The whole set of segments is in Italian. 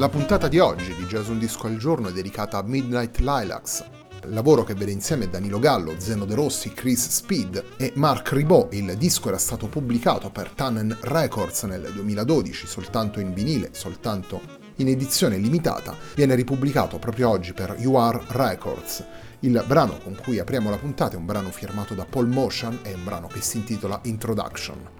La puntata di oggi di Jazz Un Disco al Giorno è dedicata a Midnight Lilacs, lavoro che vede insieme Danilo Gallo, Zeno De Rossi, Chris Speed e Mark Ribot. Il disco era stato pubblicato per Tannen Records nel 2012, soltanto in vinile, soltanto in edizione limitata. Viene ripubblicato proprio oggi per UR Records. Il brano con cui apriamo la puntata è un brano firmato da Paul Motion, è un brano che si intitola Introduction.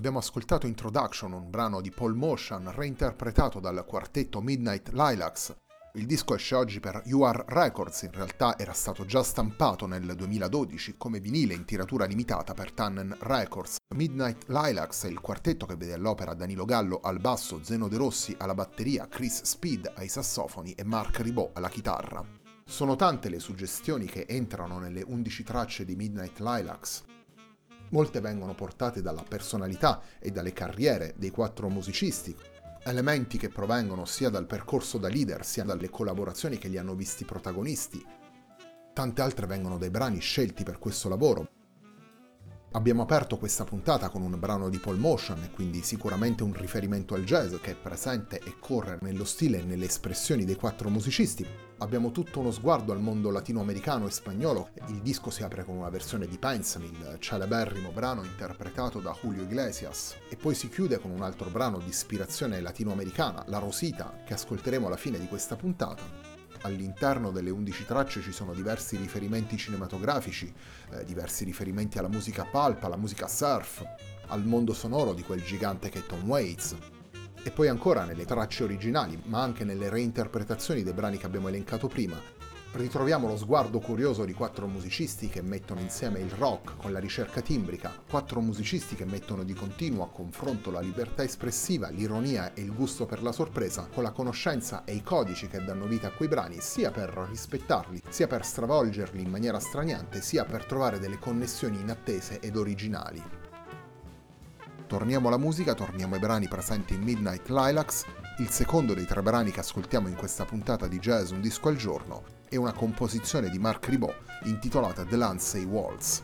Abbiamo ascoltato Introduction, un brano di Paul Motion reinterpretato dal quartetto Midnight Lilacs. Il disco esce oggi per UR Records, in realtà era stato già stampato nel 2012 come vinile in tiratura limitata per Tannen Records. Midnight Lilacs è il quartetto che vede all'opera Danilo Gallo al basso, Zeno De Rossi alla batteria, Chris Speed ai sassofoni e Mark Ribot alla chitarra. Sono tante le suggestioni che entrano nelle 11 tracce di Midnight Lilacs. Molte vengono portate dalla personalità e dalle carriere dei quattro musicisti, elementi che provengono sia dal percorso da leader sia dalle collaborazioni che li hanno visti protagonisti. Tante altre vengono dai brani scelti per questo lavoro, Abbiamo aperto questa puntata con un brano di Paul Motion, quindi sicuramente un riferimento al jazz che è presente e corre nello stile e nelle espressioni dei quattro musicisti. Abbiamo tutto uno sguardo al mondo latinoamericano e spagnolo. Il disco si apre con una versione di Pensame, il celeberrimo brano interpretato da Julio Iglesias, e poi si chiude con un altro brano di ispirazione latinoamericana, La Rosita, che ascolteremo alla fine di questa puntata all'interno delle 11 tracce ci sono diversi riferimenti cinematografici, eh, diversi riferimenti alla musica pulp, alla musica surf, al mondo sonoro di quel gigante che è Tom Waits. E poi ancora nelle tracce originali, ma anche nelle reinterpretazioni dei brani che abbiamo elencato prima, ritroviamo lo sguardo curioso di quattro musicisti che mettono insieme il rock con la ricerca timbrica, quattro musicisti che mettono di continuo a confronto la libertà espressiva, l'ironia e il gusto per la sorpresa con la conoscenza e i codici che danno vita a quei brani, sia per rispettarli, sia per stravolgerli in maniera straniante, sia per trovare delle connessioni inattese ed originali. Torniamo alla musica, torniamo ai brani presenti in Midnight Lilacs, il secondo dei tre brani che ascoltiamo in questa puntata di Jazz Un disco al giorno e una composizione di Mark Ribot intitolata The Lancey Waltz.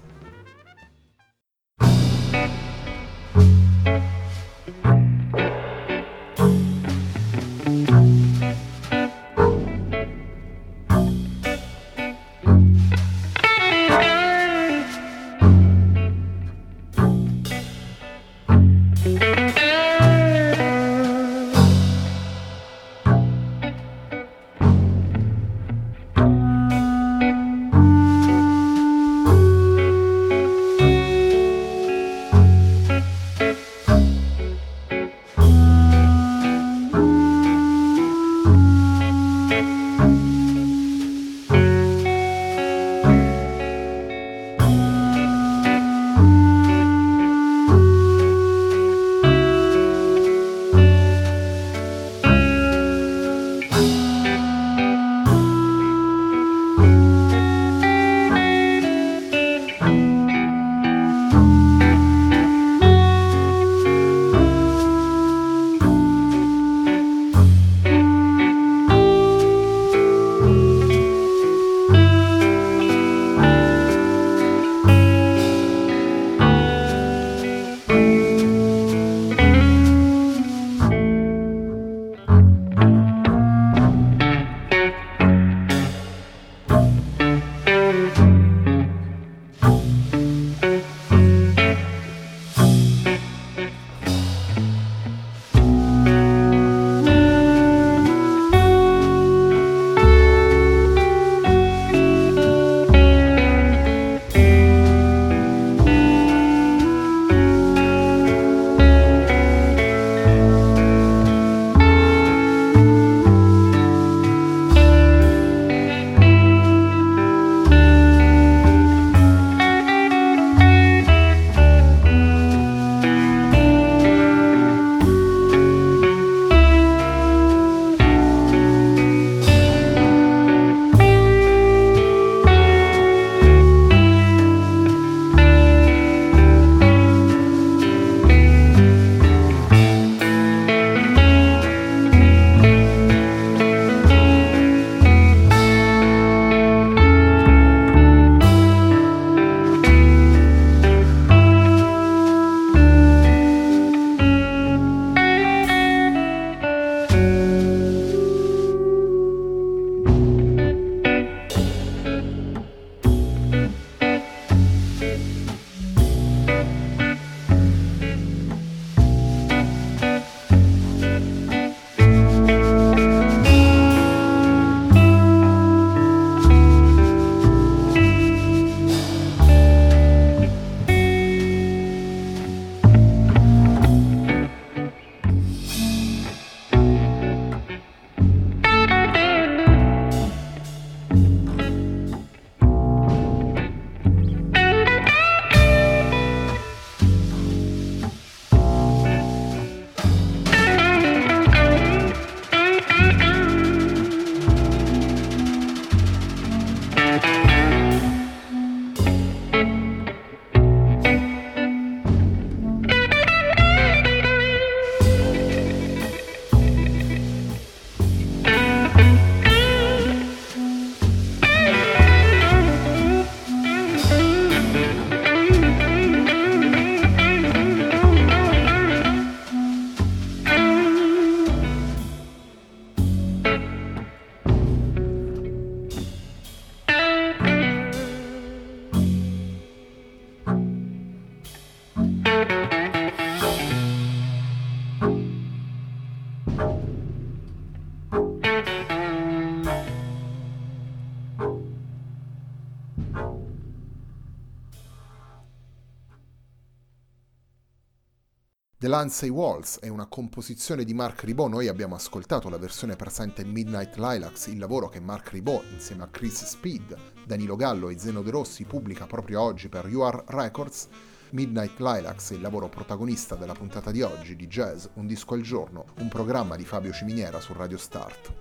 The Lancey Waltz è una composizione di Mark Ribot, noi abbiamo ascoltato la versione presente in Midnight Lilacs, il lavoro che Mark Ribot insieme a Chris Speed, Danilo Gallo e Zeno De Rossi pubblica proprio oggi per UR Records. Midnight Lilacs è il lavoro protagonista della puntata di oggi di Jazz Un disco al giorno, un programma di Fabio Ciminiera su Radio Start.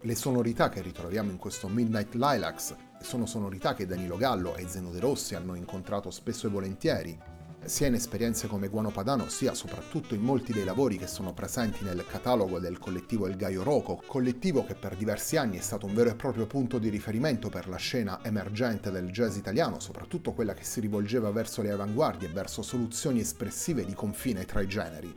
Le sonorità che ritroviamo in questo Midnight Lilacs sono sonorità che Danilo Gallo e Zeno De Rossi hanno incontrato spesso e volentieri, sia in esperienze come Guano Padano, sia soprattutto in molti dei lavori che sono presenti nel catalogo del collettivo El Gaio Roco, collettivo che per diversi anni è stato un vero e proprio punto di riferimento per la scena emergente del jazz italiano, soprattutto quella che si rivolgeva verso le avanguardie e verso soluzioni espressive di confine tra i generi.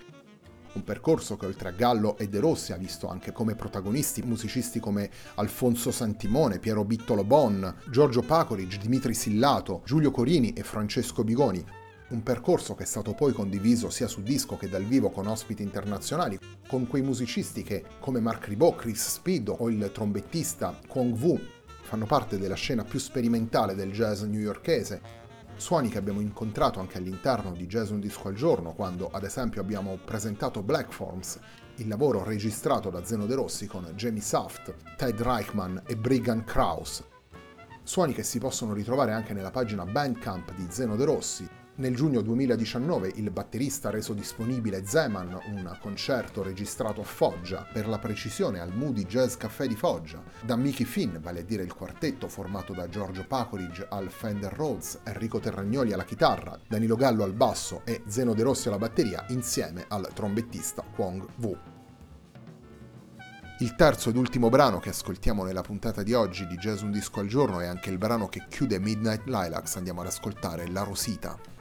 Un percorso che oltre a Gallo e De Rossi ha visto anche come protagonisti musicisti come Alfonso Santimone, Piero Bittolo Bon, Giorgio Pacoric, Dimitri Sillato, Giulio Corini e Francesco Bigoni, un percorso che è stato poi condiviso sia su disco che dal vivo con ospiti internazionali, con quei musicisti che, come Mark Ribot, Chris Speed o il trombettista Kwong Wu, fanno parte della scena più sperimentale del jazz newyorkese, suoni che abbiamo incontrato anche all'interno di Jazz Un Disco al Giorno, quando ad esempio abbiamo presentato Black Forms, il lavoro registrato da Zeno De Rossi con Jamie Saft, Ted Reichman e Brigham Kraus. Suoni che si possono ritrovare anche nella pagina Bandcamp di Zeno De Rossi, nel giugno 2019 il batterista ha reso disponibile Zeman, un concerto registrato a Foggia, per la precisione al Moody Jazz Café di Foggia, da Mickey Finn, vale a dire il quartetto formato da Giorgio Pacoridge al Fender Rhodes, Enrico Terragnoli alla chitarra, Danilo Gallo al basso e Zeno De Rossi alla batteria, insieme al trombettista Kwong Wu. Il terzo ed ultimo brano che ascoltiamo nella puntata di oggi di Jazz Un Disco al Giorno è anche il brano che chiude Midnight Lilacs, andiamo ad ascoltare La Rosita.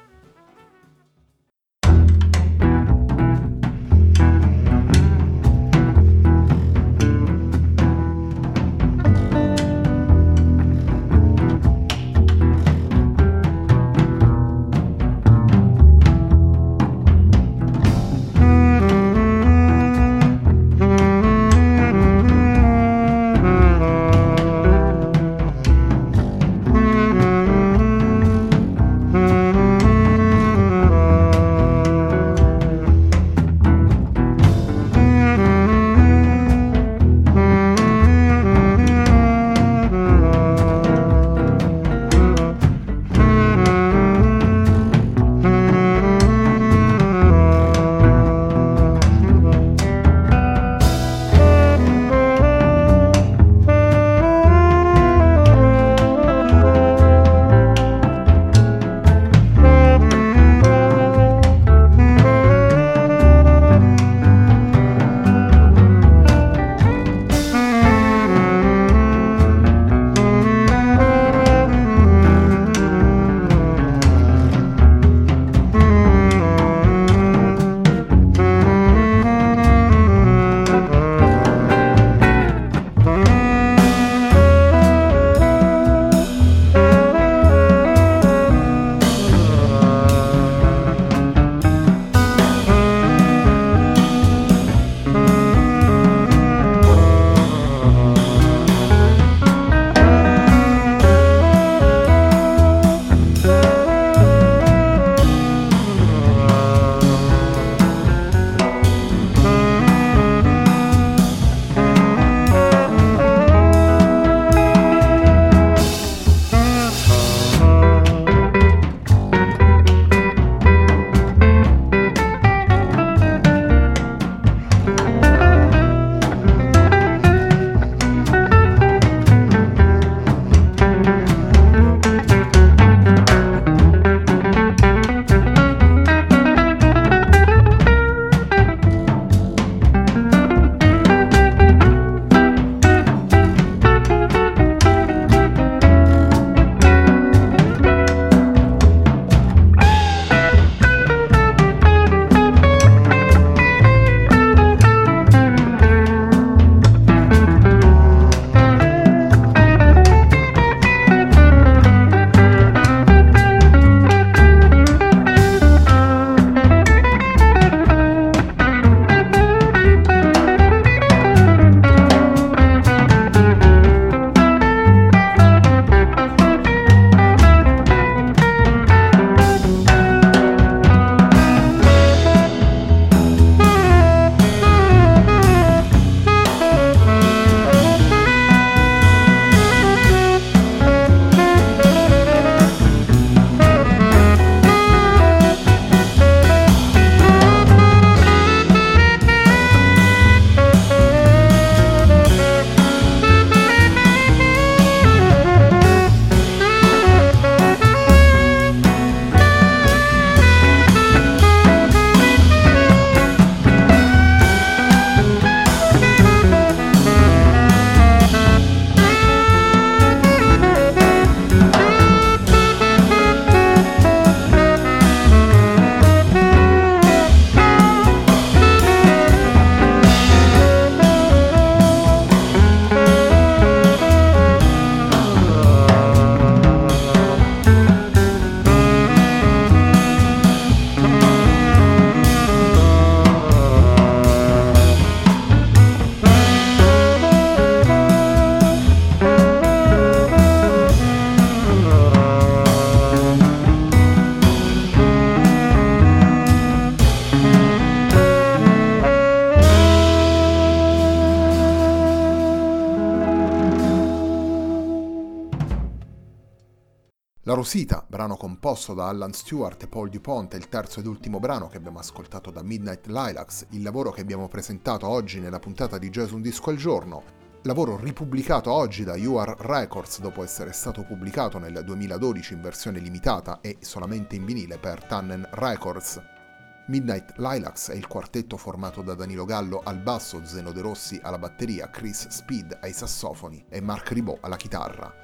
La Rosita, brano composto da Alan Stewart e Paul DuPont, è il terzo ed ultimo brano che abbiamo ascoltato da Midnight Lilacs, il lavoro che abbiamo presentato oggi nella puntata di Jazz Un Disco al Giorno, lavoro ripubblicato oggi da UR Records dopo essere stato pubblicato nel 2012 in versione limitata e solamente in vinile per Tannen Records. Midnight Lilacs è il quartetto formato da Danilo Gallo al basso, Zeno De Rossi alla batteria, Chris Speed ai sassofoni e Mark Ribot alla chitarra.